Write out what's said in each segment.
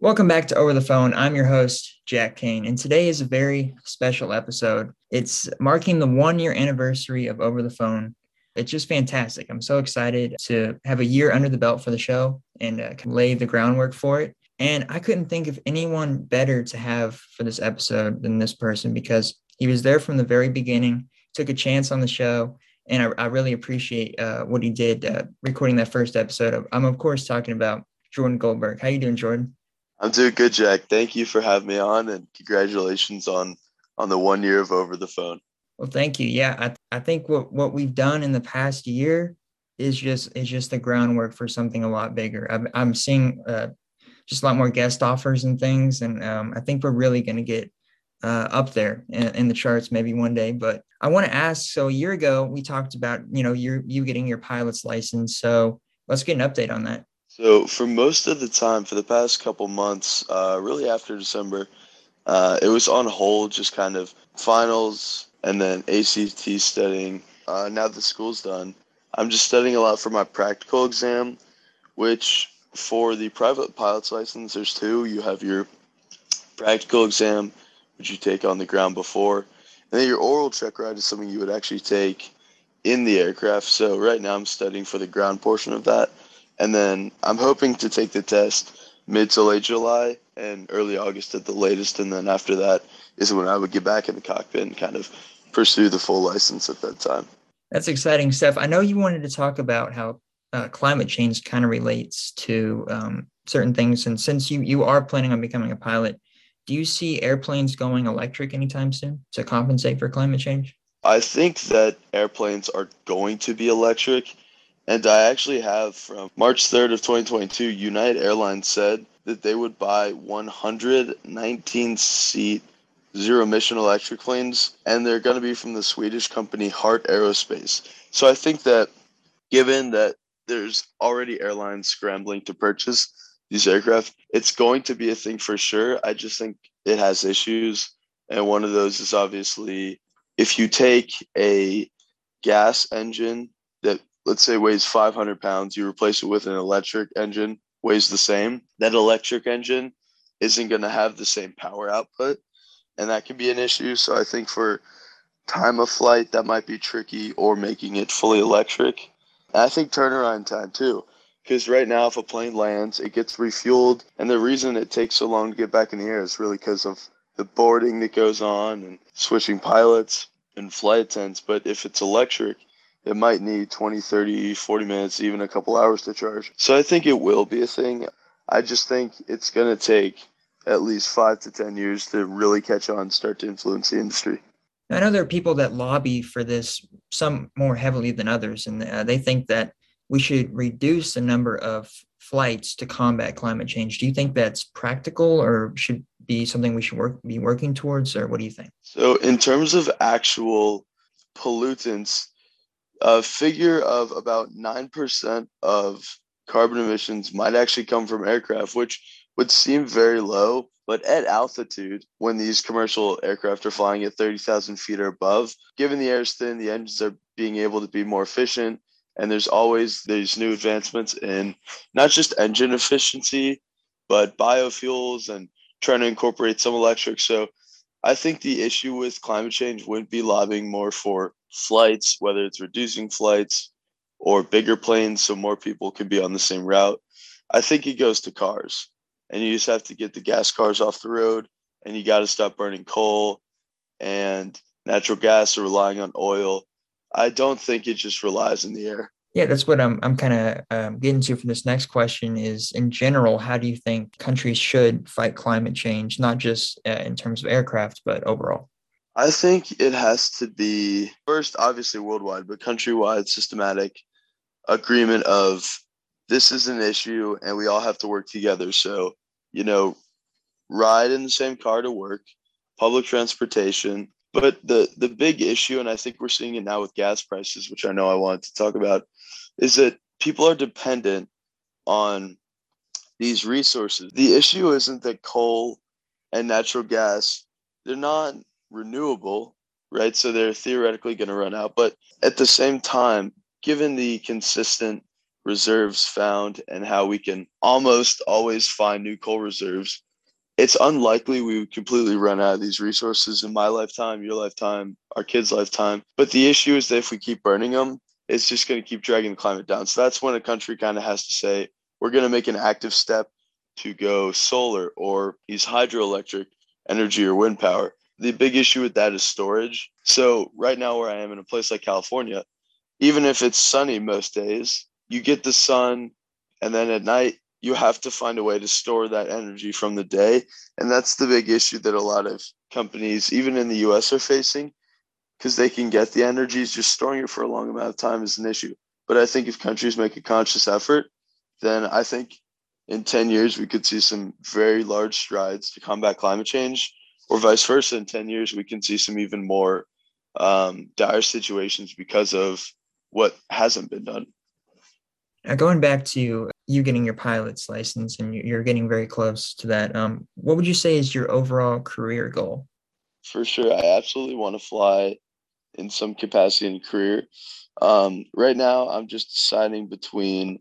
Welcome back to Over the Phone. I'm your host, Jack Kane, and today is a very special episode. It's marking the one year anniversary of Over the Phone. It's just fantastic. I'm so excited to have a year under the belt for the show and uh, lay the groundwork for it. And I couldn't think of anyone better to have for this episode than this person because he was there from the very beginning, took a chance on the show, and I, I really appreciate uh, what he did uh, recording that first episode. Of, I'm of course talking about Jordan Goldberg. How you doing, Jordan? I'm doing good, Jack. Thank you for having me on, and congratulations on on the one year of over the phone. Well, thank you. Yeah, I, I think what what we've done in the past year is just is just the groundwork for something a lot bigger. I'm I'm seeing uh, just a lot more guest offers and things, and um, I think we're really going to get uh, up there in, in, the charts maybe one day. But I want to ask. So a year ago, we talked about you know you you getting your pilot's license. So let's get an update on that. So for most of the time, for the past couple months, uh, really after December, uh, it was on hold, just kind of finals and then ACT studying. Uh, now the school's done, I'm just studying a lot for my practical exam, which for the private pilot's license, there's two. You have your practical exam, which you take on the ground before, and then your oral check ride is something you would actually take in the aircraft. So right now I'm studying for the ground portion of that and then I'm hoping to take the test mid to late July and early August at the latest. And then after that is when I would get back in the cockpit and kind of pursue the full license at that time. That's exciting stuff. I know you wanted to talk about how uh, climate change kind of relates to um, certain things. And since you, you are planning on becoming a pilot, do you see airplanes going electric anytime soon to compensate for climate change? I think that airplanes are going to be electric and I actually have from March 3rd of 2022, United Airlines said that they would buy 119 seat zero emission electric planes, and they're going to be from the Swedish company Heart Aerospace. So I think that given that there's already airlines scrambling to purchase these aircraft, it's going to be a thing for sure. I just think it has issues. And one of those is obviously if you take a gas engine that let's say weighs 500 pounds, you replace it with an electric engine, weighs the same. That electric engine isn't going to have the same power output, and that can be an issue. So I think for time of flight, that might be tricky, or making it fully electric. And I think turnaround time too, because right now, if a plane lands, it gets refueled, and the reason it takes so long to get back in the air is really because of the boarding that goes on and switching pilots and flight attendants. But if it's electric, it might need 20, 30, 40 minutes, even a couple hours to charge. So I think it will be a thing. I just think it's going to take at least five to 10 years to really catch on, start to influence the industry. I know there are people that lobby for this, some more heavily than others, and uh, they think that we should reduce the number of flights to combat climate change. Do you think that's practical or should be something we should work be working towards, or what do you think? So, in terms of actual pollutants, a figure of about 9% of carbon emissions might actually come from aircraft, which would seem very low. But at altitude, when these commercial aircraft are flying at 30,000 feet or above, given the air is thin, the engines are being able to be more efficient. And there's always these new advancements in not just engine efficiency, but biofuels and trying to incorporate some electric. So I think the issue with climate change wouldn't be lobbying more for flights, whether it's reducing flights or bigger planes so more people can be on the same route. I think it goes to cars. And you just have to get the gas cars off the road and you got to stop burning coal and natural gas or relying on oil. I don't think it just relies in the air. Yeah, that's what I'm I'm kind of um, getting to for this next question. Is in general, how do you think countries should fight climate change, not just uh, in terms of aircraft, but overall? I think it has to be first, obviously worldwide, but countrywide, systematic agreement of this is an issue and we all have to work together. So, you know, ride in the same car to work, public transportation. But the the big issue, and I think we're seeing it now with gas prices, which I know I wanted to talk about, is that people are dependent on these resources. The issue isn't that coal and natural gas, they're not renewable, right? So they're theoretically going to run out. But at the same time, given the consistent reserves found and how we can almost always find new coal reserves. It's unlikely we would completely run out of these resources in my lifetime, your lifetime, our kids' lifetime. But the issue is that if we keep burning them, it's just going to keep dragging the climate down. So that's when a country kind of has to say, we're going to make an active step to go solar or use hydroelectric energy or wind power. The big issue with that is storage. So, right now, where I am in a place like California, even if it's sunny most days, you get the sun, and then at night, you have to find a way to store that energy from the day. And that's the big issue that a lot of companies, even in the US, are facing because they can get the energies. Just storing it for a long amount of time is an issue. But I think if countries make a conscious effort, then I think in 10 years we could see some very large strides to combat climate change or vice versa in 10 years we can see some even more um, dire situations because of what hasn't been done going back to you getting your pilot's license and you're getting very close to that um, what would you say is your overall career goal for sure i absolutely want to fly in some capacity in career um, right now i'm just deciding between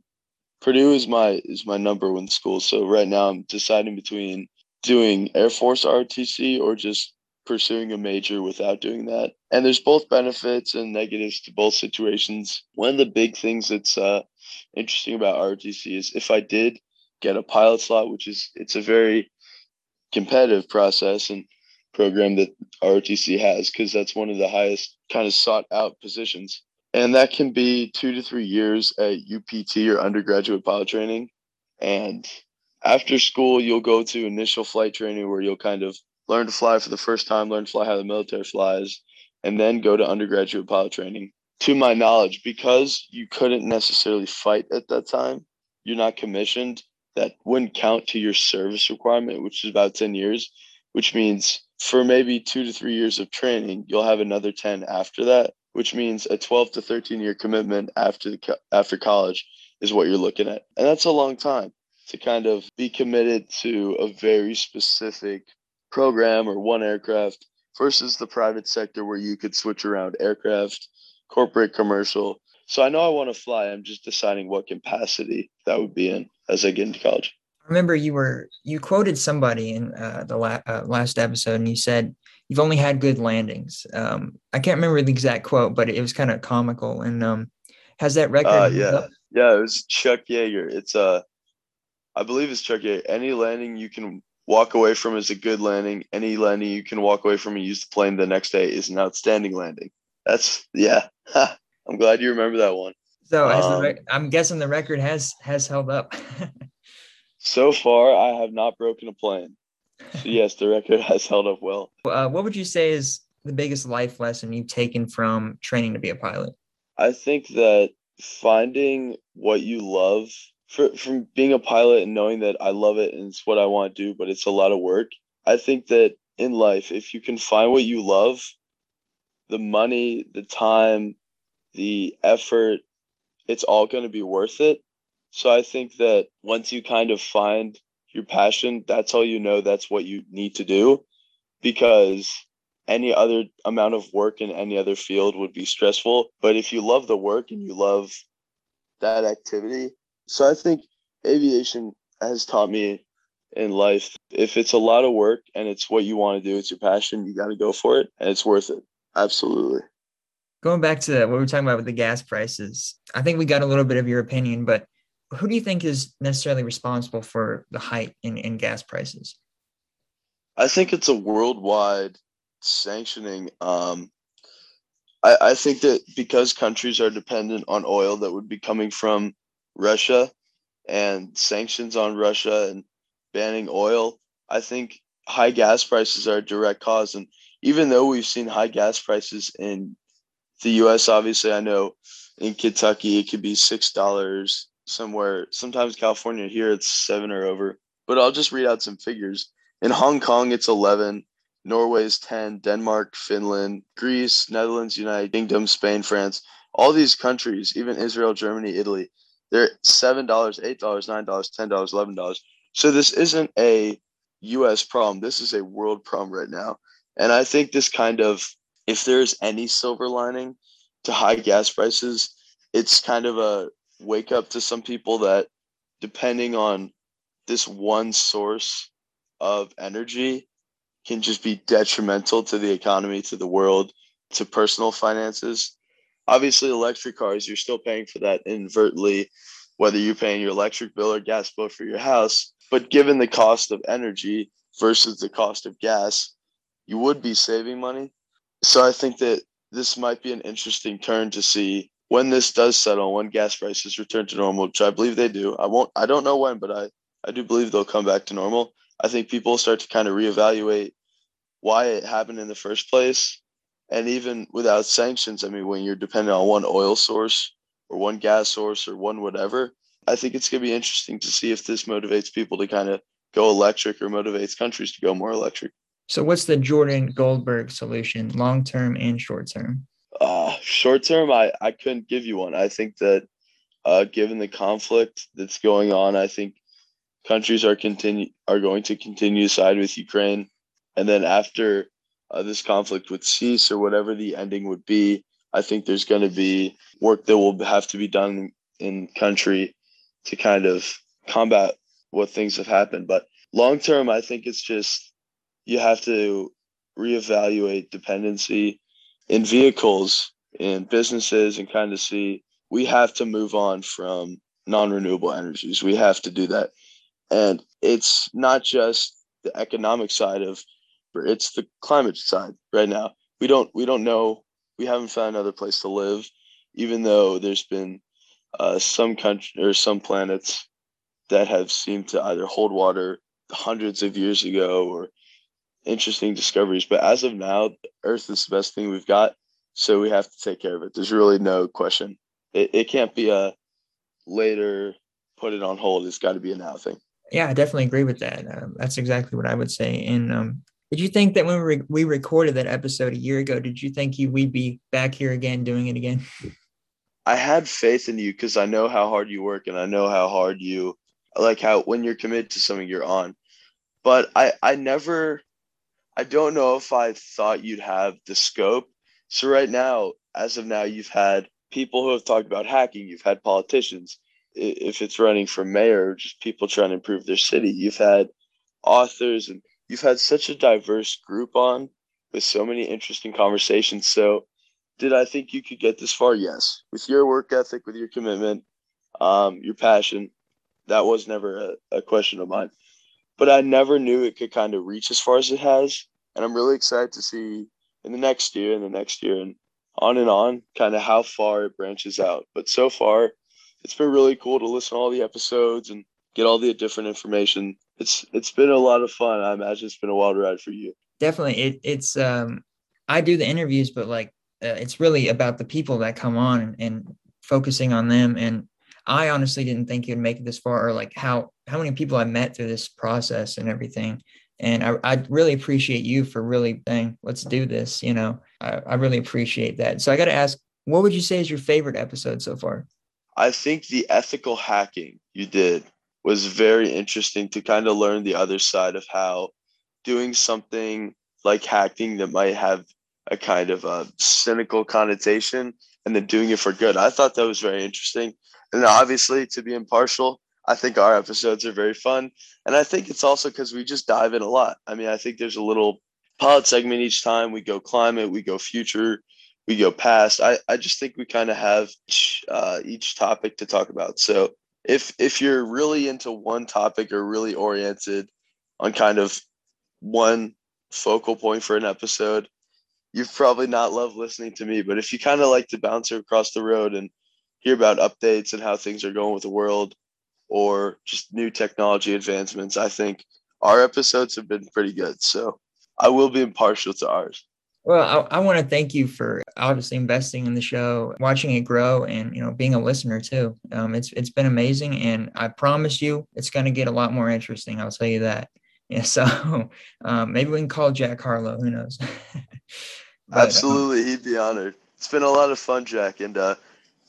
Purdue is my is my number one school. So right now I'm deciding between doing Air Force ROTC or just pursuing a major without doing that. And there's both benefits and negatives to both situations. One of the big things that's uh, interesting about ROTC is if I did get a pilot slot, which is it's a very competitive process and program that ROTC has because that's one of the highest kind of sought out positions and that can be two to three years at UPT or undergraduate pilot training. And after school, you'll go to initial flight training where you'll kind of learn to fly for the first time, learn to fly how the military flies, and then go to undergraduate pilot training. To my knowledge, because you couldn't necessarily fight at that time, you're not commissioned. That wouldn't count to your service requirement, which is about 10 years, which means for maybe two to three years of training, you'll have another 10 after that which means a 12 to 13 year commitment after the, after college is what you're looking at. And that's a long time to kind of be committed to a very specific program or one aircraft versus the private sector where you could switch around aircraft, corporate, commercial. So I know I want to fly. I'm just deciding what capacity that would be in as I get into college. I remember you were you quoted somebody in uh, the la- uh, last episode, and you said you've only had good landings. Um, I can't remember the exact quote, but it was kind of comical. And um, has that record? Uh, yeah, up? yeah, it was Chuck Yeager. It's uh, I believe it's Chuck Yeager. Any landing you can walk away from is a good landing. Any landing you can walk away from and use the plane the next day is an outstanding landing. That's yeah. I'm glad you remember that one. So um, rec- I'm guessing the record has has held up. so far, I have not broken a plane yes, the record has held up well. Uh, what would you say is the biggest life lesson you've taken from training to be a pilot? I think that finding what you love for, from being a pilot and knowing that I love it and it's what I want to do, but it's a lot of work. I think that in life, if you can find what you love, the money, the time, the effort, it's all going to be worth it. So I think that once you kind of find your passion, that's all you know, that's what you need to do because any other amount of work in any other field would be stressful. But if you love the work and you love that activity, so I think aviation has taught me in life if it's a lot of work and it's what you want to do, it's your passion, you got to go for it and it's worth it. Absolutely. Going back to what we were talking about with the gas prices, I think we got a little bit of your opinion, but who do you think is necessarily responsible for the height in, in gas prices? I think it's a worldwide sanctioning. Um, I, I think that because countries are dependent on oil that would be coming from Russia and sanctions on Russia and banning oil, I think high gas prices are a direct cause. And even though we've seen high gas prices in the US, obviously, I know in Kentucky it could be $6 somewhere. Sometimes California here it's seven or over. But I'll just read out some figures. In Hong Kong, it's 11. Norway is 10. Denmark, Finland, Greece, Netherlands, United Kingdom, Spain, France. All these countries, even Israel, Germany, Italy, they're $7, $8, $9, $10, $11. So this isn't a US problem. This is a world problem right now. And I think this kind of, if there's any silver lining to high gas prices, it's kind of a wake up to some people that depending on this one source of energy can just be detrimental to the economy, to the world, to personal finances. Obviously, electric cars, you're still paying for that inadvertently, whether you're paying your electric bill or gas bill for your house. But given the cost of energy versus the cost of gas, you would be saving money. So I think that this might be an interesting turn to see when this does settle, when gas prices return to normal, which I believe they do. I won't I don't know when, but I, I do believe they'll come back to normal. I think people start to kind of reevaluate why it happened in the first place. And even without sanctions, I mean, when you're dependent on one oil source or one gas source or one whatever, I think it's going to be interesting to see if this motivates people to kind of go electric or motivates countries to go more electric. So, what's the Jordan Goldberg solution, long term and short term? Uh, short term, I, I couldn't give you one. I think that uh, given the conflict that's going on, I think countries are continue are going to continue to side with Ukraine, and then after uh, this conflict would cease or whatever the ending would be, I think there's going to be work that will have to be done in country to kind of combat what things have happened. But long term, I think it's just you have to reevaluate dependency in vehicles in businesses and kind of see we have to move on from non-renewable energies. We have to do that. And it's not just the economic side of it's the climate side right now. We don't we don't know. We haven't found another place to live even though there's been uh, some country or some planets that have seemed to either hold water hundreds of years ago or interesting discoveries. But as of now, Earth is the best thing we've got. So we have to take care of it. There's really no question. It, it can't be a later put it on hold. It's got to be a now thing. Yeah, I definitely agree with that. Um, that's exactly what I would say. And um, did you think that when we, re- we recorded that episode a year ago, did you think you, we'd be back here again doing it again? I had faith in you because I know how hard you work and I know how hard you like how when you're committed to something you're on. But I I never I don't know if I thought you'd have the scope. So right now, as of now, you've had people who have talked about hacking. You've had politicians. If it's running for mayor, just people trying to improve their city. You've had authors, and you've had such a diverse group on with so many interesting conversations. So, did I think you could get this far? Yes. With your work ethic, with your commitment, um, your passion, that was never a, a question of mine but I never knew it could kind of reach as far as it has. And I'm really excited to see in the next year and the next year and on and on kind of how far it branches out. But so far, it's been really cool to listen to all the episodes and get all the different information. It's it's been a lot of fun. I imagine it's been a wild ride for you. Definitely, it, it's um, I do the interviews, but like uh, it's really about the people that come on and, and focusing on them and I honestly didn't think you'd make it this far, or like how how many people I met through this process and everything. And I, I really appreciate you for really saying, let's do this. You know, I, I really appreciate that. So I got to ask, what would you say is your favorite episode so far? I think the ethical hacking you did was very interesting to kind of learn the other side of how doing something like hacking that might have a kind of a cynical connotation and then doing it for good. I thought that was very interesting. And obviously, to be impartial, I think our episodes are very fun. And I think it's also because we just dive in a lot. I mean, I think there's a little pod segment each time. We go climate, we go future, we go past. I, I just think we kind of have each, uh, each topic to talk about. So if if you're really into one topic or really oriented on kind of one focal point for an episode, you've probably not loved listening to me. But if you kind of like to bounce across the road and hear about updates and how things are going with the world or just new technology advancements, I think our episodes have been pretty good. So I will be impartial to ours. Well, I, I want to thank you for obviously investing in the show, watching it grow, and you know being a listener too. Um, it's it's been amazing, and I promise you, it's going to get a lot more interesting. I'll tell you that. Yeah, so um, maybe we can call Jack Harlow. Who knows? Absolutely, he'd be honored. It's been a lot of fun, Jack, and uh,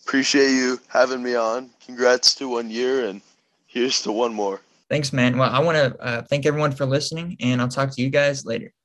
appreciate you having me on. Congrats to one year, and here's to one more. Thanks, man. Well, I want to uh, thank everyone for listening, and I'll talk to you guys later.